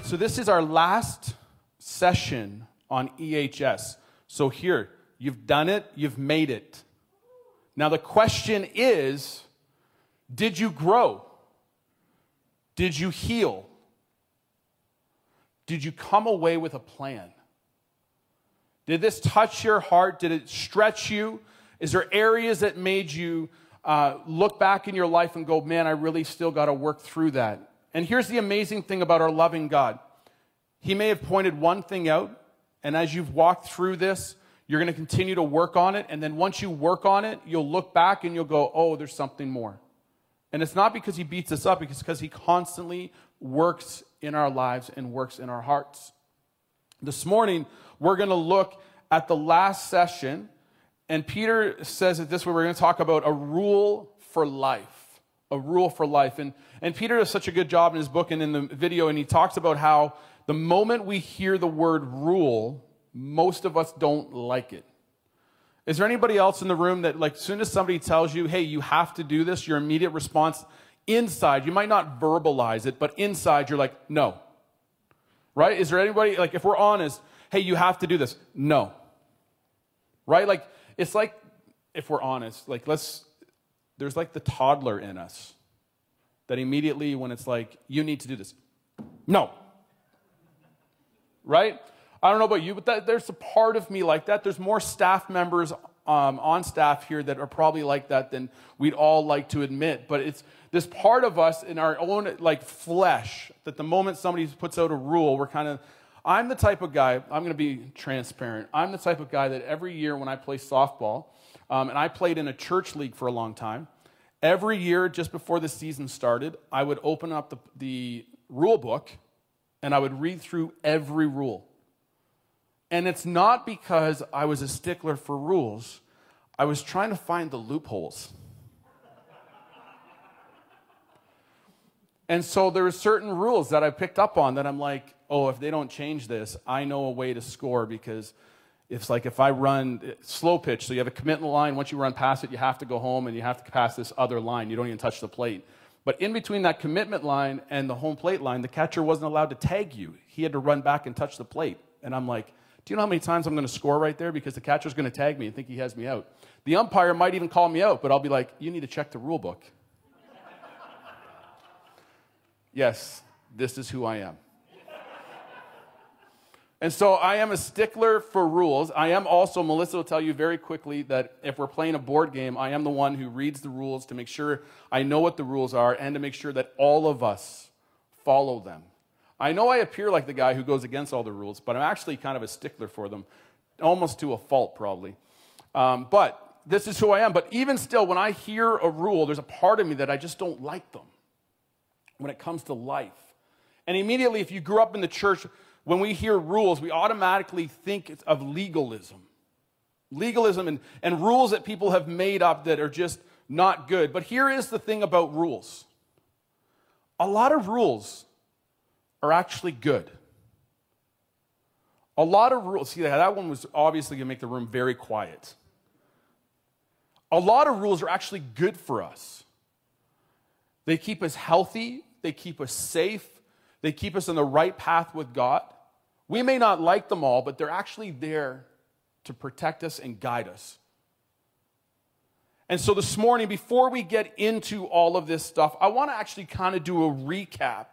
right, so this is our last session on EHS. So here, you've done it, you've made it. Now the question is did you grow? Did you heal? Did you come away with a plan? Did this touch your heart? Did it stretch you? Is there areas that made you uh, look back in your life and go, man, I really still got to work through that? And here's the amazing thing about our loving God He may have pointed one thing out, and as you've walked through this, you're going to continue to work on it. And then once you work on it, you'll look back and you'll go, oh, there's something more. And it's not because He beats us up, it's because He constantly works in our lives and works in our hearts. This morning, we're going to look at the last session, and Peter says it this way we're going to talk about a rule for life. A rule for life. And, and Peter does such a good job in his book and in the video, and he talks about how the moment we hear the word rule, most of us don't like it. Is there anybody else in the room that, like, as soon as somebody tells you, hey, you have to do this, your immediate response inside, you might not verbalize it, but inside you're like, no. Right? Is there anybody, like, if we're honest, hey, you have to do this? No. Right? Like, it's like, if we're honest, like, let's, there's like the toddler in us that immediately, when it's like, you need to do this, no. Right? I don't know about you, but that, there's a part of me like that. There's more staff members um, on staff here that are probably like that than we'd all like to admit. But it's this part of us in our own like flesh that the moment somebody puts out a rule, we're kind of. I'm the type of guy. I'm going to be transparent. I'm the type of guy that every year when I play softball, um, and I played in a church league for a long time. Every year, just before the season started, I would open up the, the rule book and I would read through every rule. And it's not because I was a stickler for rules, I was trying to find the loopholes. and so there were certain rules that I picked up on that I'm like, oh, if they don't change this, I know a way to score because it's like if I run slow pitch, so you have a commitment line. Once you run past it, you have to go home and you have to pass this other line. You don't even touch the plate. But in between that commitment line and the home plate line, the catcher wasn't allowed to tag you. He had to run back and touch the plate. And I'm like, do you know how many times I'm going to score right there? Because the catcher's going to tag me and think he has me out. The umpire might even call me out, but I'll be like, you need to check the rule book. yes, this is who I am. And so I am a stickler for rules. I am also, Melissa will tell you very quickly that if we're playing a board game, I am the one who reads the rules to make sure I know what the rules are and to make sure that all of us follow them. I know I appear like the guy who goes against all the rules, but I'm actually kind of a stickler for them, almost to a fault, probably. Um, but this is who I am. But even still, when I hear a rule, there's a part of me that I just don't like them when it comes to life. And immediately, if you grew up in the church, when we hear rules, we automatically think of legalism. Legalism and, and rules that people have made up that are just not good. But here is the thing about rules a lot of rules are actually good. A lot of rules, see, that one was obviously going to make the room very quiet. A lot of rules are actually good for us. They keep us healthy, they keep us safe, they keep us on the right path with God. We may not like them all, but they're actually there to protect us and guide us. And so this morning, before we get into all of this stuff, I want to actually kind of do a recap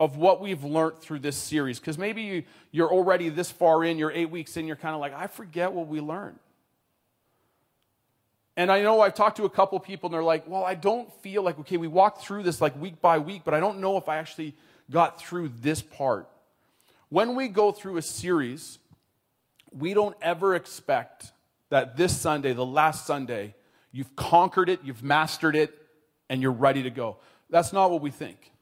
of what we've learned through this series. Because maybe you, are already this far in, you're eight weeks in, you're kind of like, I forget what we learned. And I know I've talked to a couple people and they're like, well, I don't feel like, okay, we walked through this like week by week, but I don't know if I actually got through this part. When we go through a series, we don't ever expect that this Sunday, the last Sunday, you've conquered it, you've mastered it, and you're ready to go. That's not what we think.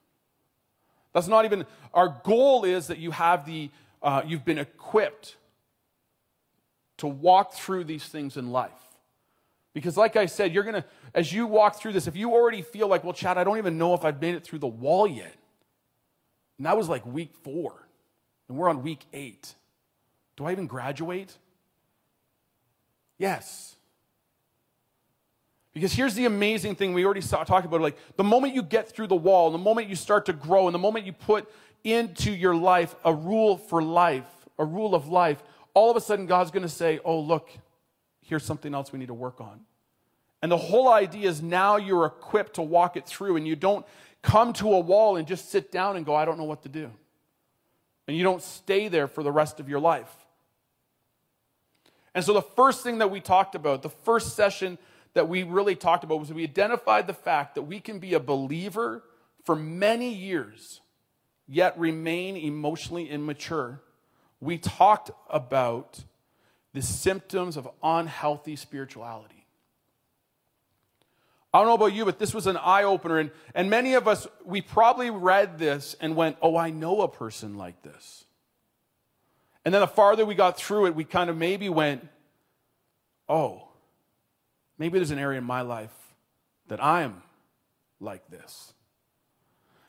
That's not even, our goal is that you have the, uh, you've been equipped to walk through these things in life. Because, like I said, you're going to, as you walk through this, if you already feel like, well, Chad, I don't even know if I've made it through the wall yet. And that was like week four, and we're on week eight. Do I even graduate? Yes. Because here's the amazing thing we already saw, talked about like the moment you get through the wall, the moment you start to grow, and the moment you put into your life a rule for life, a rule of life, all of a sudden God's going to say, "Oh, look, here's something else we need to work on." And the whole idea is now you're equipped to walk it through and you don't come to a wall and just sit down and go, "I don't know what to do." And you don't stay there for the rest of your life. And so the first thing that we talked about, the first session that we really talked about was we identified the fact that we can be a believer for many years, yet remain emotionally immature. We talked about the symptoms of unhealthy spirituality. I don't know about you, but this was an eye opener. And, and many of us, we probably read this and went, Oh, I know a person like this. And then the farther we got through it, we kind of maybe went, Oh, Maybe there's an area in my life that I'm like this.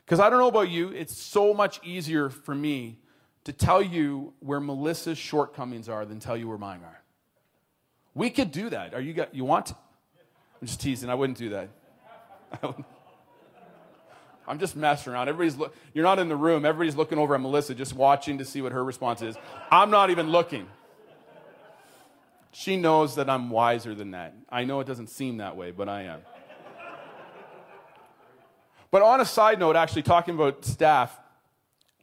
Because I don't know about you, it's so much easier for me to tell you where Melissa's shortcomings are than tell you where mine are. We could do that. Are you you want? I'm just teasing. I wouldn't do that. I'm just messing around. Everybody's look, you're not in the room. Everybody's looking over at Melissa, just watching to see what her response is. I'm not even looking. She knows that I'm wiser than that. I know it doesn't seem that way, but I am. but on a side note, actually, talking about staff,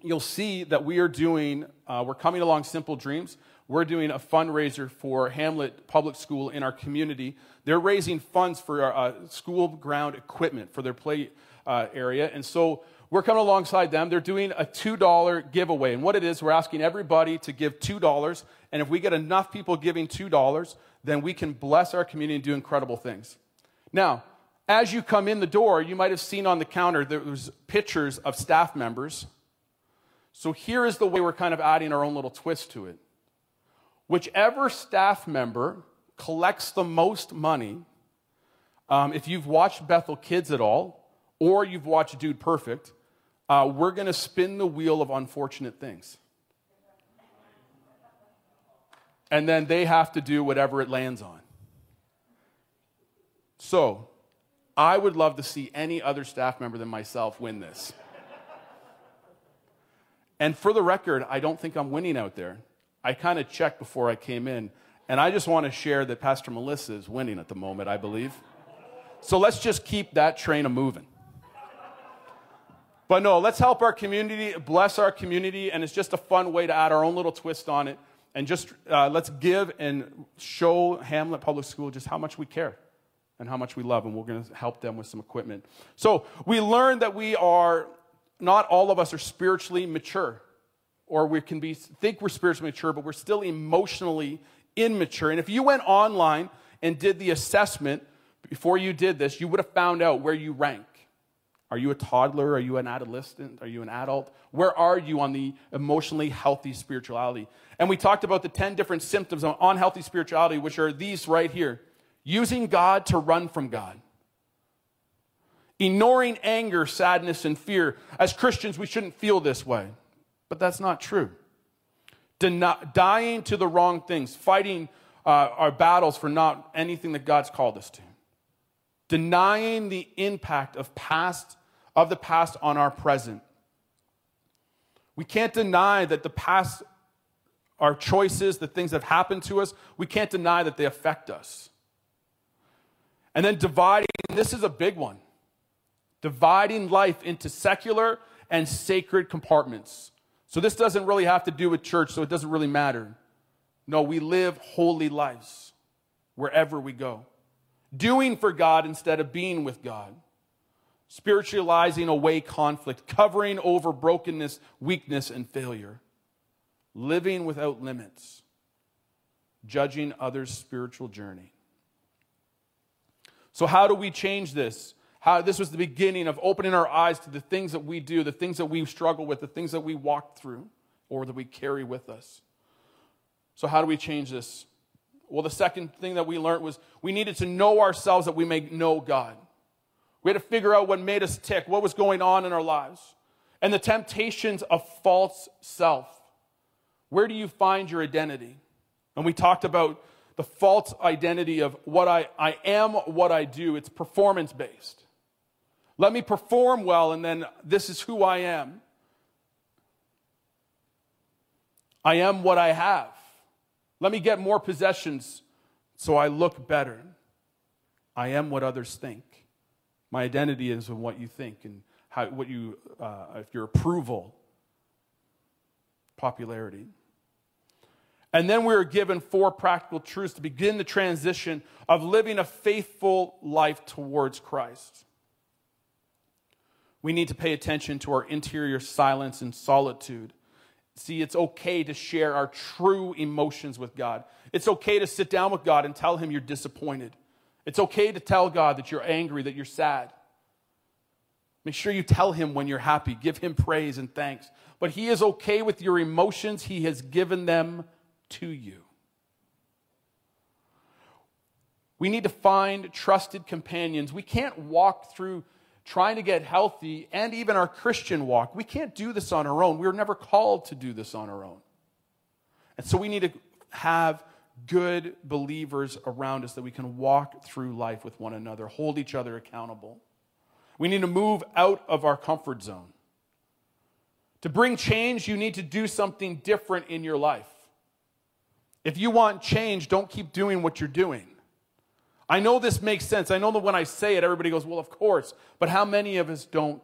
you'll see that we are doing, uh, we're coming along Simple Dreams. We're doing a fundraiser for Hamlet Public School in our community. They're raising funds for uh, school ground equipment for their play uh, area. And so we're coming alongside them. They're doing a $2 giveaway. And what it is, we're asking everybody to give $2. And if we get enough people giving $2, then we can bless our community and do incredible things. Now, as you come in the door, you might have seen on the counter there was pictures of staff members. So here is the way we're kind of adding our own little twist to it. Whichever staff member collects the most money, um, if you've watched Bethel Kids at all, or you've watched Dude Perfect, uh, we're going to spin the wheel of unfortunate things. And then they have to do whatever it lands on. So, I would love to see any other staff member than myself win this. and for the record, I don't think I'm winning out there. I kind of checked before I came in, and I just want to share that Pastor Melissa is winning at the moment, I believe. So let's just keep that train a moving. But no, let's help our community, bless our community, and it's just a fun way to add our own little twist on it. And just uh, let's give and show Hamlet Public School just how much we care and how much we love, and we're going to help them with some equipment. So we learned that we are, not all of us are spiritually mature, or we can be, think we're spiritually mature, but we're still emotionally immature. And if you went online and did the assessment before you did this, you would have found out where you rank. Are you a toddler? Are you an adolescent? Are you an adult? Where are you on the emotionally healthy spirituality? And we talked about the 10 different symptoms of unhealthy spirituality, which are these right here using God to run from God, ignoring anger, sadness, and fear. As Christians, we shouldn't feel this way, but that's not true. Dying to the wrong things, fighting uh, our battles for not anything that God's called us to, denying the impact of past of the past on our present. We can't deny that the past, our choices, the things that have happened to us, we can't deny that they affect us. And then dividing, this is a big one dividing life into secular and sacred compartments. So this doesn't really have to do with church, so it doesn't really matter. No, we live holy lives wherever we go, doing for God instead of being with God spiritualizing away conflict, covering over brokenness, weakness, and failure, living without limits, judging others' spiritual journey. So, how do we change this? How this was the beginning of opening our eyes to the things that we do, the things that we struggle with, the things that we walk through or that we carry with us. So, how do we change this? Well, the second thing that we learned was we needed to know ourselves that we may know God. We had to figure out what made us tick, what was going on in our lives, and the temptations of false self. Where do you find your identity? And we talked about the false identity of what I, I am, what I do. It's performance based. Let me perform well, and then this is who I am. I am what I have. Let me get more possessions so I look better. I am what others think. My identity is in what you think and how, what you, uh, if your approval, popularity. And then we are given four practical truths to begin the transition of living a faithful life towards Christ. We need to pay attention to our interior silence and solitude. See, it's okay to share our true emotions with God. It's okay to sit down with God and tell Him you're disappointed. It's okay to tell God that you're angry, that you're sad. Make sure you tell Him when you're happy. Give Him praise and thanks. But He is okay with your emotions, He has given them to you. We need to find trusted companions. We can't walk through trying to get healthy and even our Christian walk. We can't do this on our own. We were never called to do this on our own. And so we need to have good believers around us that we can walk through life with one another, hold each other accountable. We need to move out of our comfort zone. To bring change, you need to do something different in your life. If you want change, don't keep doing what you're doing. I know this makes sense. I know that when I say it, everybody goes, well, of course. But how many of us don't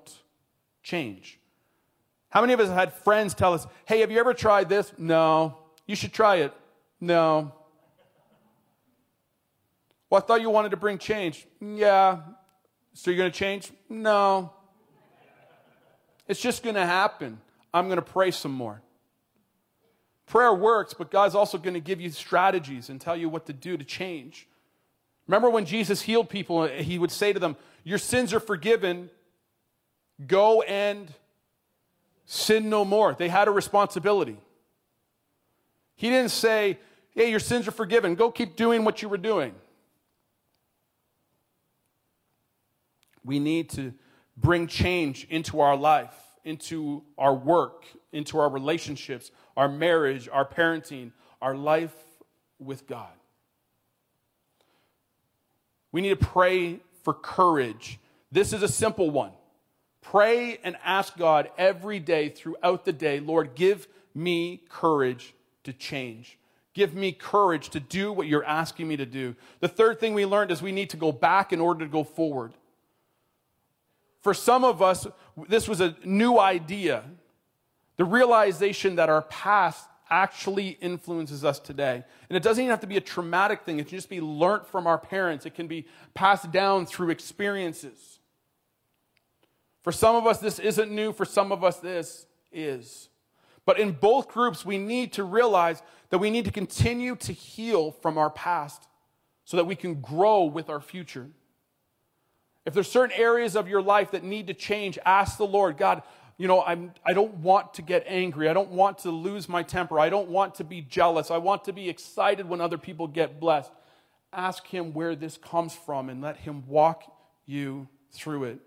change? How many of us have had friends tell us, hey, have you ever tried this? No. You should try it. No. Well, I thought you wanted to bring change. Yeah. So you're going to change? No. It's just going to happen. I'm going to pray some more. Prayer works, but God's also going to give you strategies and tell you what to do to change. Remember when Jesus healed people, he would say to them, Your sins are forgiven. Go and sin no more. They had a responsibility. He didn't say, Hey, your sins are forgiven. Go keep doing what you were doing. We need to bring change into our life, into our work, into our relationships, our marriage, our parenting, our life with God. We need to pray for courage. This is a simple one. Pray and ask God every day throughout the day, Lord, give me courage to change. Give me courage to do what you're asking me to do. The third thing we learned is we need to go back in order to go forward. For some of us, this was a new idea. The realization that our past actually influences us today. And it doesn't even have to be a traumatic thing, it can just be learnt from our parents, it can be passed down through experiences. For some of us, this isn't new, for some of us, this is. But in both groups, we need to realize that we need to continue to heal from our past so that we can grow with our future. If there's certain areas of your life that need to change, ask the Lord, God, you know, I'm, I don't want to get angry. I don't want to lose my temper. I don't want to be jealous. I want to be excited when other people get blessed. Ask Him where this comes from and let Him walk you through it.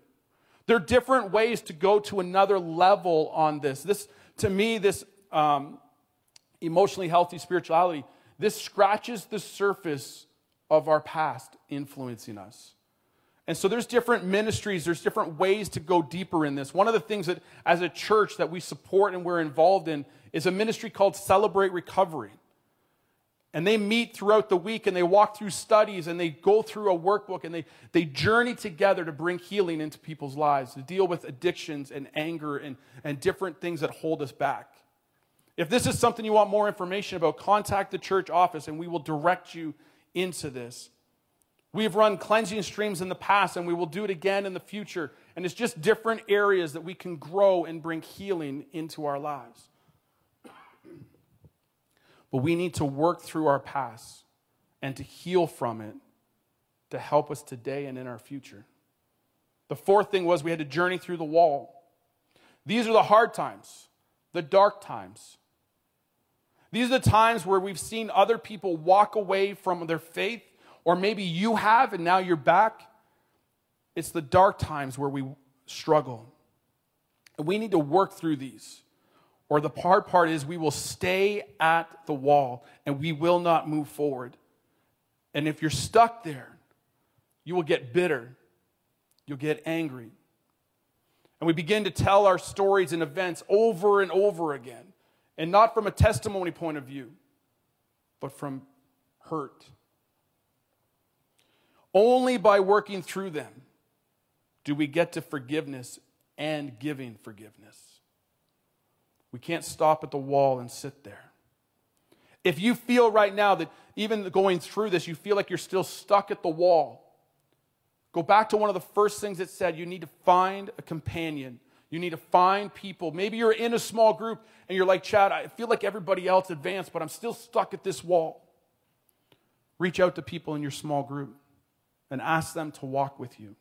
There are different ways to go to another level on this. This, to me, this um, emotionally healthy spirituality, this scratches the surface of our past influencing us. And so there's different ministries, there's different ways to go deeper in this. One of the things that as a church that we support and we're involved in is a ministry called Celebrate Recovery. And they meet throughout the week and they walk through studies and they go through a workbook and they, they journey together to bring healing into people's lives, to deal with addictions and anger and, and different things that hold us back. If this is something you want more information about, contact the church office and we will direct you into this. We've run cleansing streams in the past and we will do it again in the future. And it's just different areas that we can grow and bring healing into our lives. But we need to work through our past and to heal from it to help us today and in our future. The fourth thing was we had to journey through the wall. These are the hard times, the dark times. These are the times where we've seen other people walk away from their faith, or maybe you have and now you're back. It's the dark times where we struggle. And we need to work through these. Or the hard part is we will stay at the wall and we will not move forward. And if you're stuck there, you will get bitter, you'll get angry. And we begin to tell our stories and events over and over again, and not from a testimony point of view, but from hurt. Only by working through them do we get to forgiveness and giving forgiveness. We can't stop at the wall and sit there. If you feel right now that even going through this, you feel like you're still stuck at the wall, go back to one of the first things it said you need to find a companion. You need to find people. Maybe you're in a small group and you're like, Chad, I feel like everybody else advanced, but I'm still stuck at this wall. Reach out to people in your small group and ask them to walk with you.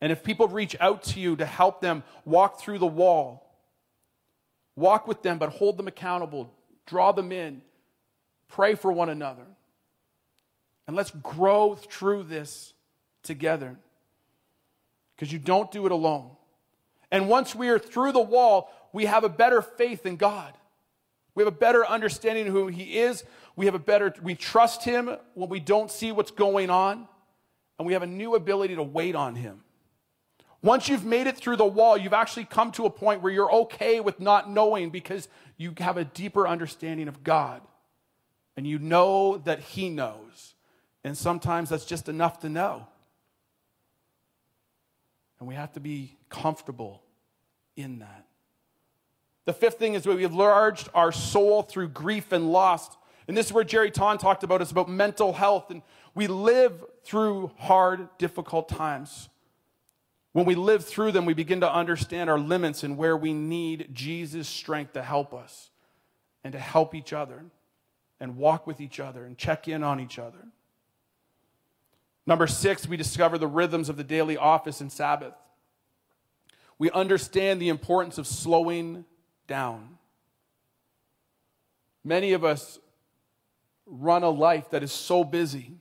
And if people reach out to you to help them walk through the wall, walk with them, but hold them accountable, draw them in, pray for one another. And let's grow through this together because you don't do it alone. And once we are through the wall, we have a better faith in God. We have a better understanding of who He is. We have a better, we trust Him when we don't see what's going on. And we have a new ability to wait on Him. Once you've made it through the wall, you've actually come to a point where you're okay with not knowing because you have a deeper understanding of God. And you know that He knows. And sometimes that's just enough to know. And we have to be comfortable in that. The fifth thing is we have enlarged our soul through grief and loss. And this is where Jerry Ton talked about. It's about mental health. And we live through hard, difficult times. When we live through them, we begin to understand our limits and where we need Jesus' strength to help us and to help each other and walk with each other and check in on each other. Number six, we discover the rhythms of the daily office and Sabbath. We understand the importance of slowing down. Many of us run a life that is so busy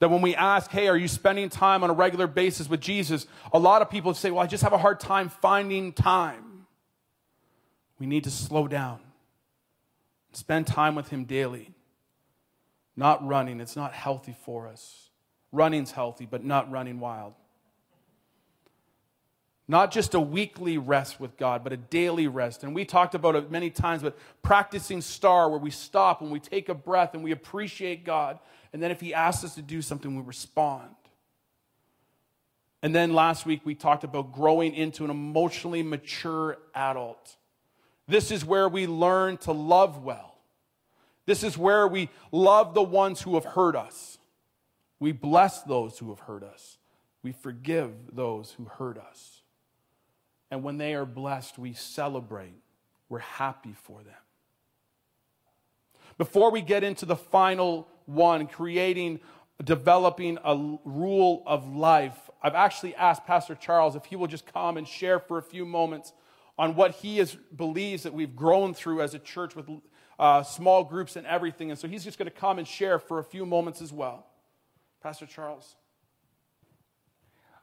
that when we ask, hey, are you spending time on a regular basis with Jesus? A lot of people say, well, I just have a hard time finding time. We need to slow down, spend time with Him daily. Not running, it's not healthy for us. Running's healthy, but not running wild. Not just a weekly rest with God, but a daily rest. And we talked about it many times, but practicing star, where we stop and we take a breath and we appreciate God and then if He asks us to do something, we respond. And then last week we talked about growing into an emotionally mature adult. This is where we learn to love well. This is where we love the ones who have hurt us. We bless those who have hurt us. We forgive those who hurt us. And when they are blessed, we celebrate. We're happy for them. Before we get into the final one, creating, developing a rule of life, I've actually asked Pastor Charles if he will just come and share for a few moments on what he is, believes that we've grown through as a church with uh, small groups and everything. And so he's just going to come and share for a few moments as well. Pastor Charles.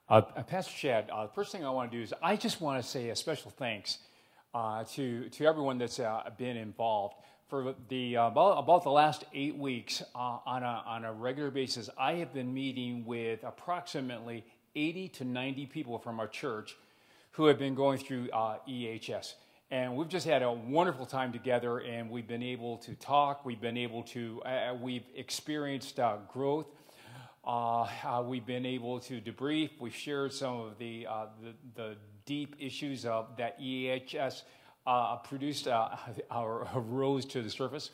Uh, uh Pastor Chad, uh, the first thing I want to do is I just want to say a special thanks uh, to, to everyone that's uh, been involved for the uh, about, about the last eight weeks on, a, on a regular basis, I have been meeting with approximately 80 to 90 people from our church who have been going through EHS. And we've just had a wonderful time together, and we've been able to talk. We've been able to, we've experienced uh, growth. we've been able to debrief. We've shared some of the, the, the, deep issues that EHS uh, produced uh, or rose to the surface.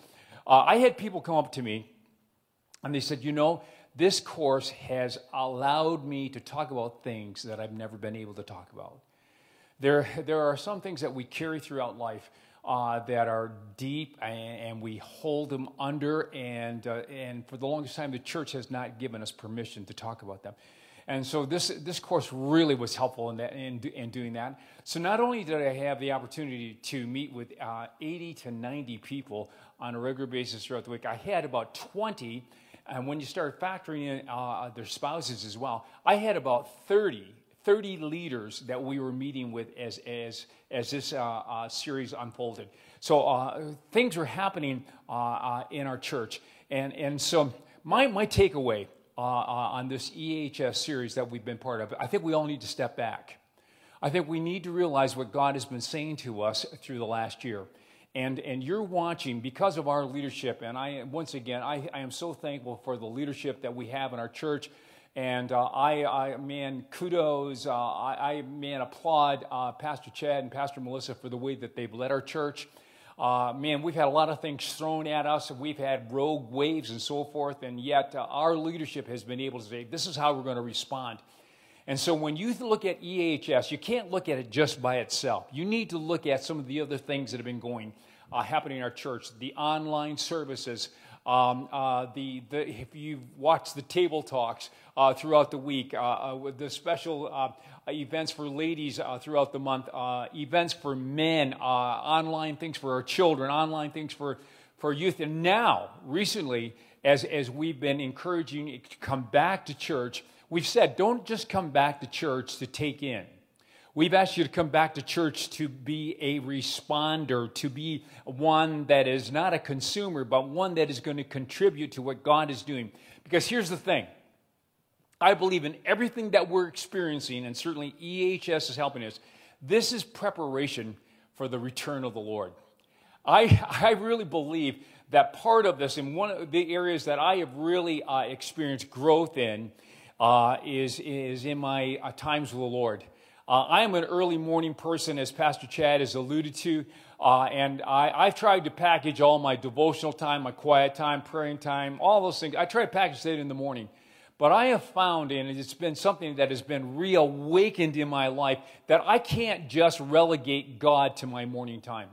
Uh, I had people come up to me and they said, You know, this course has allowed me to talk about things that I've never been able to talk about. There, there are some things that we carry throughout life uh, that are deep and, and, we hold them under. And, uh, and for the longest time, the church has not given us permission to talk about them. And so this, this course really was helpful in, that, in, in doing that. So not only did I have the opportunity to meet with uh, 80 to 90 people on a regular basis throughout the week, I had about 20. And when you start factoring in uh, their spouses as well, I had about 30 30 leaders that we were meeting with as, as, as this uh, uh, series unfolded. So uh, things were happening uh, uh, in our church. And, and so my, my takeaway uh, on this EHS series that we've been part of, I think we all need to step back. I think we need to realize what God has been saying to us through the last year. And, and you're watching because of our leadership. And I, once again, I, I am so thankful for the leadership that we have in our church and uh, I, I, man, kudos. Uh, I, I, man, applaud uh, Pastor Chad and Pastor Melissa for the way that they've led our church. Uh, man, we've had a lot of things thrown at us, and we've had rogue waves and so forth, and yet uh, our leadership has been able to say, this is how we're going to respond. And so when you look at EHS, you can't look at it just by itself. You need to look at some of the other things that have been going, uh, happening in our church, the online services, um, uh, the, the, if you watch the table talks uh, throughout the week, uh, uh the special uh, events for ladies uh, throughout the month, events for men, online things for our children, online things for, for youth. And now, recently, as, as we've been encouraging you to come back to church, we've said don't just come back to church to take in. We've asked you to come back to church to be a responder, to be one that is not a consumer, but one that is going to contribute to what God is doing. Because here's the thing I believe in everything that we're experiencing, and certainly EHS is helping us. This is preparation for the return of the Lord. I, I really believe that part of this, and one of the areas that I have really uh, experienced growth in, uh, is, is in my uh, times with the Lord. Uh, I am an early morning person, as Pastor Chad has alluded to, uh, and I, have tried to package all my devotional time, my quiet time, praying time, all those things. I try to package it in the morning. But I have found, and it's been something that has been reawakened in my life, that I can't just relegate God to my morning time.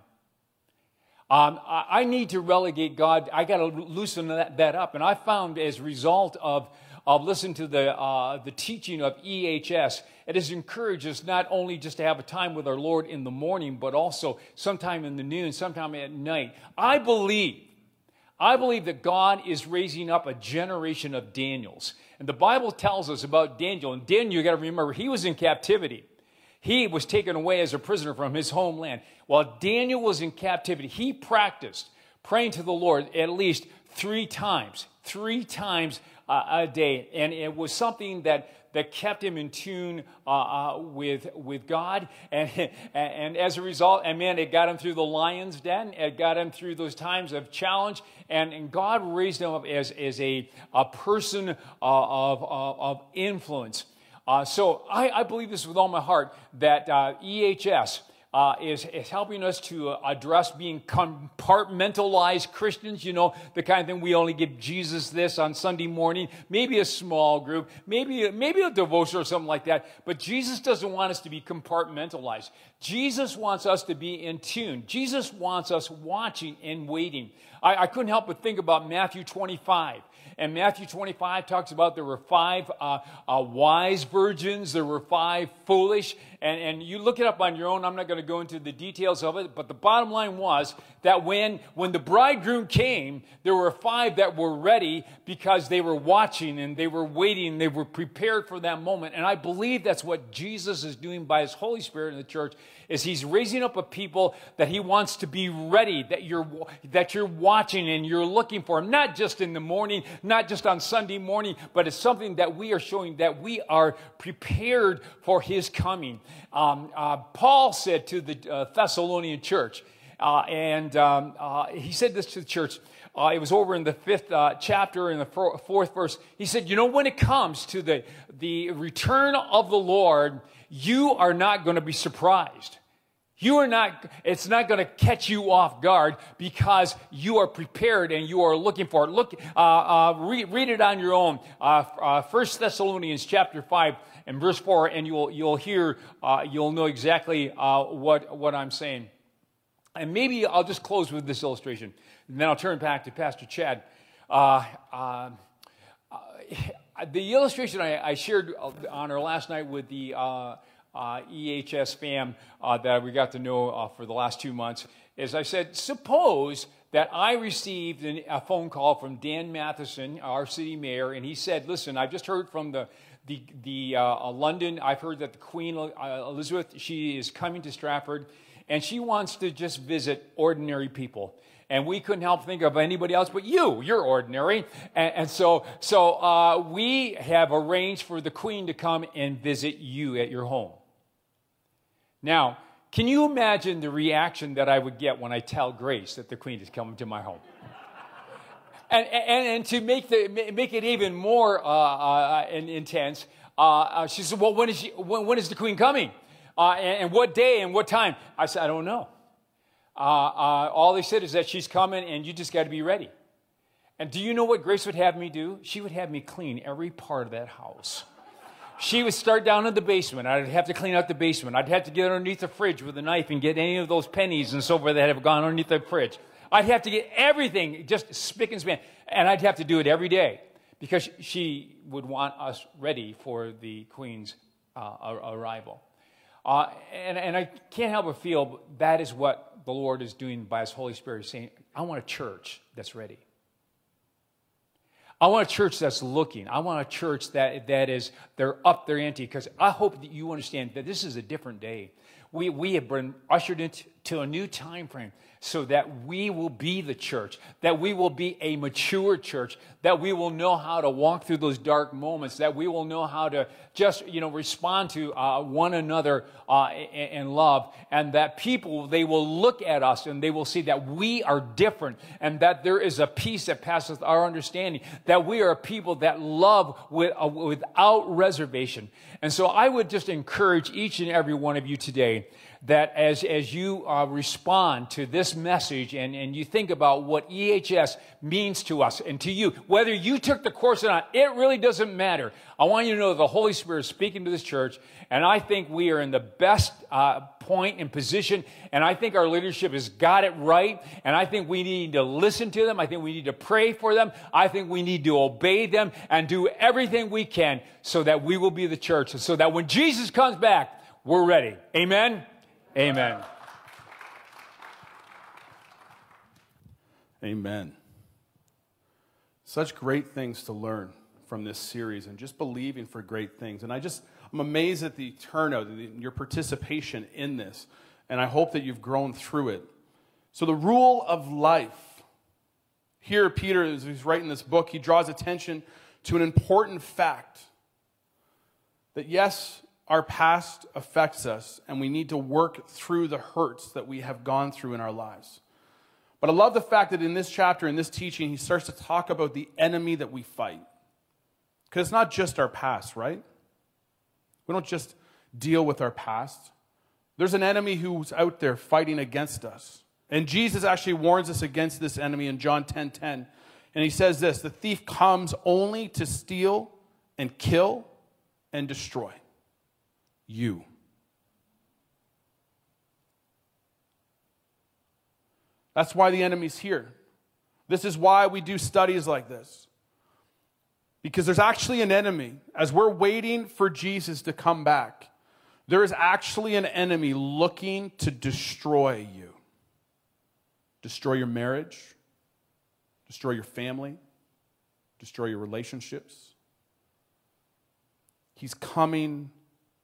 Um, I, I, need to relegate God. I got to loosen that, that, up. And I found, as a result of of listening to the, uh, the teaching of EHS, it has encouraged us not only just to have a time with our Lord in the morning, but also sometime in the noon, sometime at night. I believe, I believe that God is raising up a generation of Daniels. And the Bible tells us about Daniel. And Daniel, you got to remember, he was in captivity. He was taken away as a prisoner from his homeland. While Daniel was in captivity, he practiced praying to the Lord at least three times. Three times uh, a day. And it was something that, that kept him in tune uh, uh, with, with God. And, and as a result, and man, it got him through the lion's den. It got him through those times of challenge. And, and God raised him up as, as a, a person uh, of, of, of influence. Uh, so I, I, believe this with all my heart that uh, EHS uh, is, is helping us to uh, address being compartmentalized Christians. You know, the kind of thing we only give Jesus this on Sunday morning, maybe a small group, maybe, maybe a devotion or something like that. But Jesus doesn't want us to be compartmentalized. Jesus wants us to be in tune. Jesus wants us watching and waiting. I, I couldn't help but think about Matthew 25. And Matthew 25 talks about there were five uh, uh, wise virgins, there were five foolish. And, and you look it up on your own. I'm not going to go into the details of it. But the bottom line was that when, when the bridegroom came, there were five that were ready because they were watching and they were waiting. They were prepared for that moment. And I believe that's what Jesus is doing by his Holy Spirit in the church is he's raising up a people that he wants to be ready, that you're, that you're watching and you're looking for him, not just in the morning, not just on Sunday morning, but it's something that we are showing that we are prepared for his coming. Um, uh, Paul said to the uh, Thessalonian church, uh, and um, uh, he said this to the church. Uh, it was over in the fifth chapter, in the fourth verse. He said, You know, when it comes to the, the return of the Lord, you are not going to be surprised. You are not, it's not going to catch you off guard because you are prepared and you are looking for it. Look, uh, uh, read, read, it on your own. Uh, uh, First Thessalonians chapter 5 and verse 4, and you'll, you'll hear, uh, you'll know exactly uh, what, what I'm saying. And maybe I'll just close with this illustration, and then I'll turn back to Pastor Chad. Uh, uh, the illustration I, I, shared on our last night with the uh, uh, EHS fam that we got to know for the last two months is I said, suppose that I received a phone call from Dan Mathieson, our city mayor, and he said, listen, I've just heard from the the, the uh, London, I've heard that the Queen uh, Elizabeth, she is coming to Stratford, and she wants to just visit ordinary people. And we couldn't help think of anybody else but you. You're ordinary. And, and so, so uh, we have arranged for the Queen to come and visit you at your home. Now, can you imagine the reaction that I would get when I tell Grace that the Queen is coming to my home? And, and, and to make, the, make it even more uh, uh, intense, uh, uh, she said, Well, when is, she, when, when is the Queen coming? Uh, and, and, what day and what time? I said, I don't know. Uh, all they said is that she's coming and you just got to be ready. And do you know what Grace would have me do? She would have me clean every part of that house. She would start down in the basement. I'd have to clean out the basement. I'd have to get underneath the fridge with a knife and get any of those pennies and so forth that have gone underneath the fridge. I'd have to get everything just spick and span. And I'd have to do it every day because she would want us ready for the Queen's uh, arrival. Uh, and, and I can't help but feel that is what the Lord is doing by His Holy Spirit, saying, I want a church that's ready. I want a church that's looking. I want a church that, that is, they're up their ante, because I hope that you understand that this is a different day. We, we have been ushered into a new time frame so that we will be the church, that we will be a mature church, that we will know how to walk through those dark moments, that we will know how to just, you know, respond to uh, one another uh, in, in love, and that people, they will look at us and they will see that we are different and that there is a peace that passes our understanding, that we are a people that love with, uh, without reservation. And so I would just encourage each and every one of you today that as, as you uh, respond to this message and, and you think about what EHS means to us and to you, whether you took the course or not, it really doesn't matter. I want you to know the Holy Spirit is speaking to this church, and I think we are in the best uh, point and position, and I think our leadership has got it right, and I think we need to listen to them. I think we need to pray for them. I think we need to obey them and do everything we can so that we will be the church, so that when Jesus comes back, we're ready. Amen. Amen. Amen. Such great things to learn from this series and just believing for great things. And I just, I'm amazed at the turnout, your participation in this. And I hope that you've grown through it. So, the rule of life. Here, Peter, as he's writing this book, he draws attention to an important fact that yes, our past affects us, and we need to work through the hurts that we have gone through in our lives. But I love the fact that in this chapter, in this teaching, he starts to talk about the enemy that we fight. Because it's not just our past, right? We don't just deal with our past. There's an enemy who's out there fighting against us. And Jesus actually warns us against this enemy in John 10 10. And he says this the thief comes only to steal and kill and destroy you. That's why the enemy's here. This is why we do studies like this. Because there's actually an enemy. As we're waiting for Jesus to come back, there is actually an enemy looking to destroy you. Destroy your marriage, destroy your family, destroy your relationships. He's coming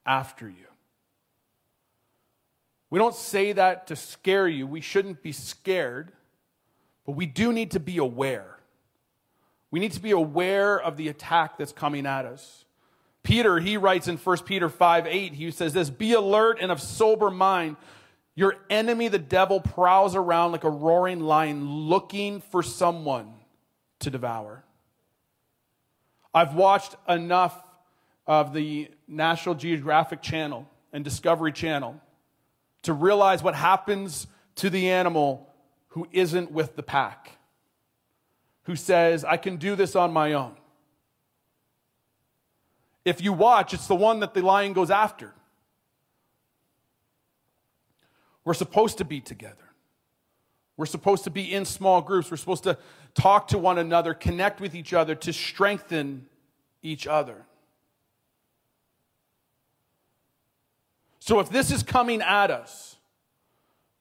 after you. We don't say that to scare you. We shouldn't be scared, but we do need to be aware. We need to be aware of the attack that's coming at us. Peter, he writes in 1 Peter 5 8, he says this Be alert and of sober mind. Your enemy, the devil, prowls around like a roaring lion looking for someone to devour. I've watched enough of the National Geographic Channel and Discovery Channel to realize what happens to the animal who isn't with the pack, who says, I can do this on my own. If you watch, it's the one that the lion goes after. We're supposed to be together. We're supposed to be in small groups. We're supposed to talk to one another, connect with each other to strengthen each other. So if this is coming at us,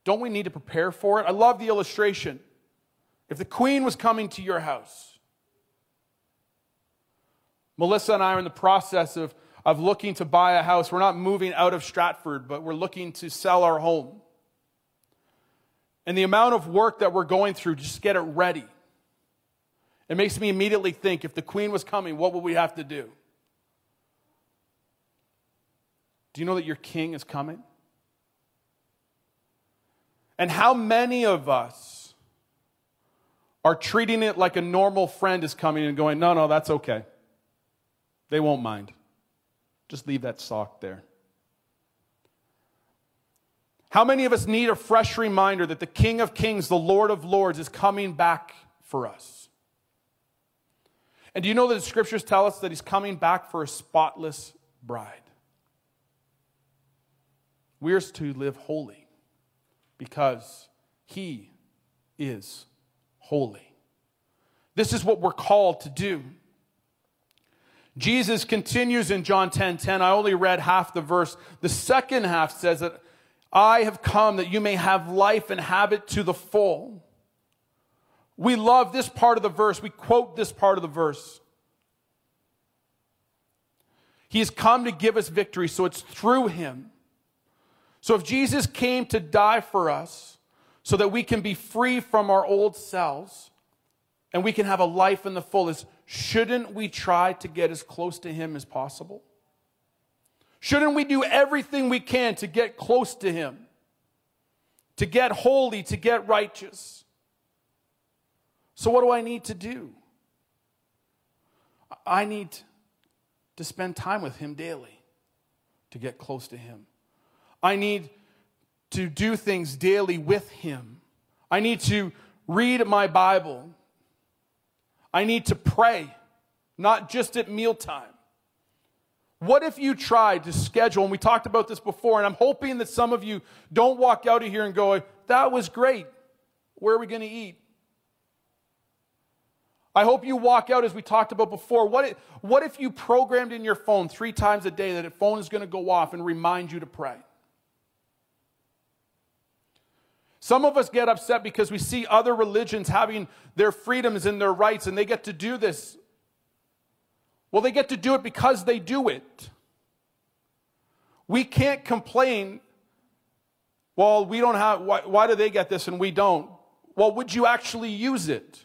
don't we need to prepare for it? I love the illustration. If the queen was coming to your house, Melissa and I are in the process of, of looking to buy a house. We're not moving out of Stratford, but we're looking to sell our home. And the amount of work that we're going through just get it ready. It makes me immediately think if the queen was coming, what would we have to do? Do you know that your king is coming? And how many of us are treating it like a normal friend is coming and going, no, no, that's okay. They won't mind. Just leave that sock there. How many of us need a fresh reminder that the King of Kings, the Lord of Lords, is coming back for us? And do you know that the scriptures tell us that he's coming back for a spotless bride? We're to live holy because he is holy. This is what we're called to do. Jesus continues in John 10 10. I only read half the verse. The second half says that I have come that you may have life and have it to the full. We love this part of the verse. We quote this part of the verse. He has come to give us victory, so it's through him. So if Jesus came to die for us so that we can be free from our old selves and we can have a life in the fullest, shouldn't we try to get as close to him as possible? Shouldn't we do everything we can to get close to him? To get holy, to get righteous? So, what do I need to do? I need to spend time with him daily to get close to him. I need to do things daily with him. I need to read my Bible. I need to pray, not just at mealtime. What if you tried to schedule, and we talked about this before, and I'm hoping that some of you don't walk out of here and go, that was great. Where are we going to eat? I hope you walk out as we talked about before. What if, what if you programmed in your phone three times a day that a phone is going to go off and remind you to pray? Some of us get upset because we see other religions having their freedoms and their rights, and they get to do this well, they get to do it because they do it. We can't complain, well, we don't have, why, why do they get this and we don't? Well, would you actually use it?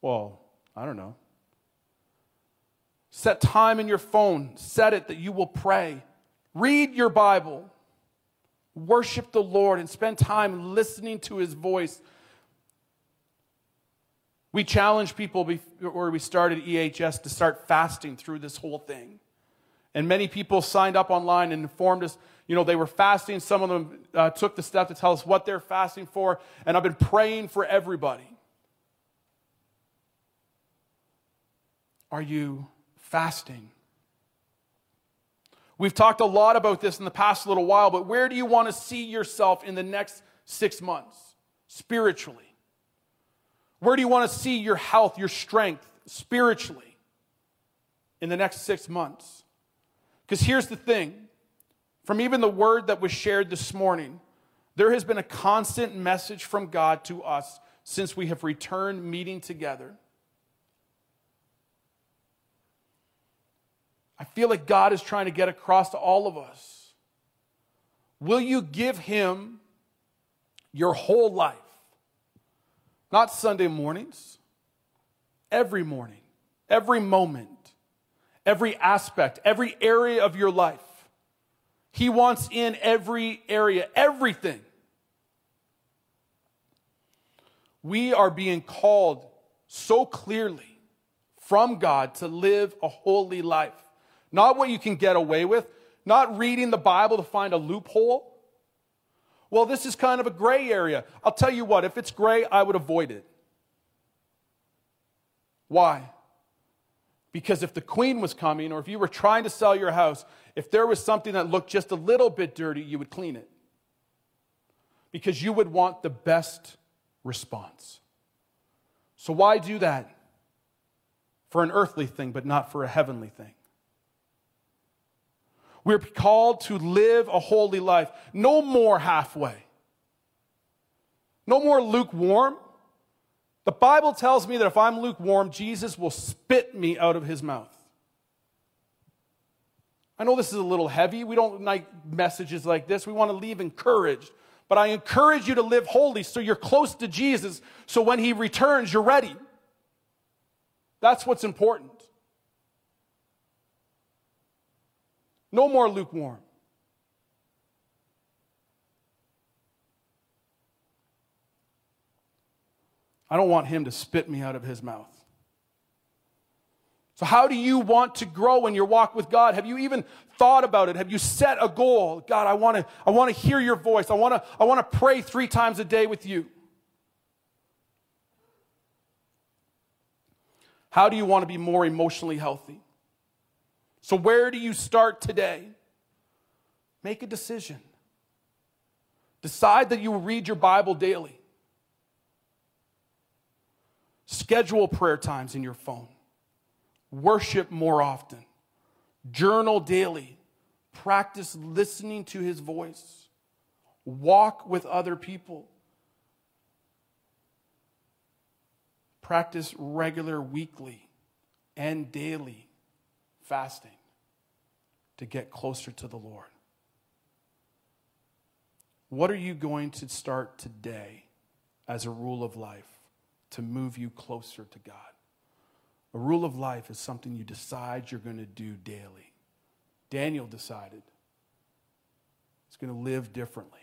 Well, I don't know. Set time in your phone, set it that you will pray. Read your Bible. Worship the Lord and spend time listening to his voice we challenged people before we started EHS to start fasting through this whole thing. And many people signed up online and informed us, you know, they were fasting. Some of them uh, took the step to tell us what they're fasting for. And I've been praying for everybody. Are you fasting? We've talked a lot about this in the past little while, but where do you want to see yourself in the next six months spiritually? Where do you want to see your health, your strength spiritually in the next six months? Because here's the thing from even the word that was shared this morning, there has been a constant message from God to us since we have returned meeting together. I feel like God is trying to get across to all of us. Will you give Him your whole life? Not Sunday mornings, every morning, every moment, every aspect, every area of your life. He wants in every area, everything. We are being called so clearly from God to live a holy life. Not what you can get away with, not reading the Bible to find a loophole, well, this is kind of a gray area. I'll tell you what, if it's gray, I would avoid it. Why? Because if the queen was coming, or if you were trying to sell your house, if there was something that looked just a little bit dirty, you would clean it. because you would want the best response. So, why do that for an earthly thing, but not for a heavenly thing? We're called to live a holy life, no more halfway, no more lukewarm. The Bible tells me that if I'm lukewarm, Jesus will spit me out of his mouth. I know this is a little heavy. We don't like messages like this. We want to leave encouraged. But I encourage you to live holy so you're close to Jesus, so when he returns, you're ready. That's what's important. No more lukewarm. I don't want him to spit me out of his mouth. So, how do you want to grow in your walk with God? Have you even thought about it? Have you set a goal? God, I want to, I want to hear your voice. I want to, I want to pray three times a day with you. How do you want to be more emotionally healthy? So, where do you start today? Make a decision. Decide that you will read your Bible daily. Schedule prayer times in your phone. Worship more often. Journal daily. Practice listening to his voice. Walk with other people. Practice regular weekly and daily fasting to get closer to the Lord. What are you going to start today as a rule of life? to move you closer to God. A rule of life is something you decide you're going to do daily. Daniel decided he's going to live differently.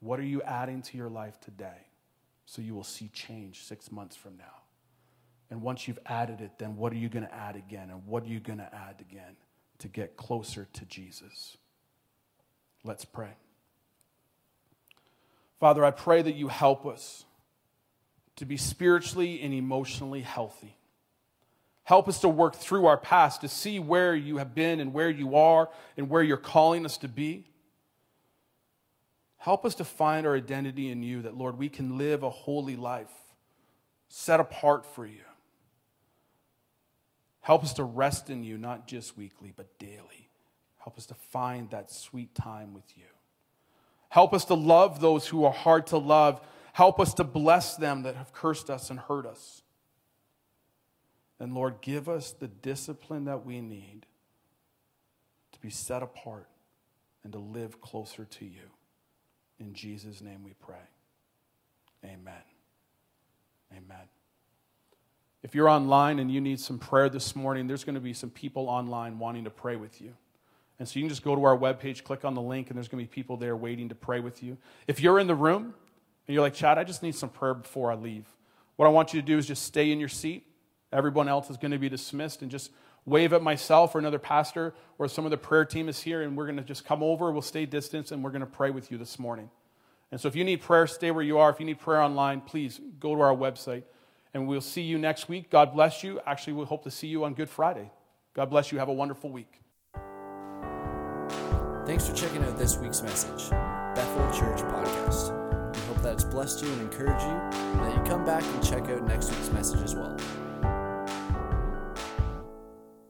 What are you adding to your life today so you will see change six months from now? And once you've added it, then what are you going to add again? And what are you going to add again to get closer to Jesus? Let's pray. Father, I pray that you help us to be spiritually and emotionally healthy. Help us to work through our past to see where you have been and where you are and where you're calling us to be. Help us to find our identity in you, that, Lord, we can live a holy life set apart for you. Help us to rest in you, not just weekly, but daily. Help us to find that sweet time with you. Help us to love those who are hard to love Help us to bless them that have cursed us and hurt us. And Lord, give us the discipline that we need to be set apart and to live closer to you. In Jesus' name we pray. Amen. Amen. If you're online and you need some prayer this morning, there's going to be some people online wanting to pray with you. And so you can just go to our webpage, click on the link, and there's going to be people there waiting to pray with you. If you're in the room and you're like, Chad, I just need some prayer before I leave. What I want you to do is just stay in your seat. Everyone else is going to be dismissed and just wave at myself or another pastor or some of the prayer team is here and we're going to just come over. We'll stay distance and we're going to pray with you this morning. And so if you need prayer, stay where you are. If you need prayer online, please go to our website and we'll see you next week. God bless you. Actually, we hope to see you on Good Friday. God bless you. Have a wonderful week. Thanks for checking out this week's message, Bethel Church Podcast We hope that it's blessed you and encouraged you, and that you come back and check out next week's message as well.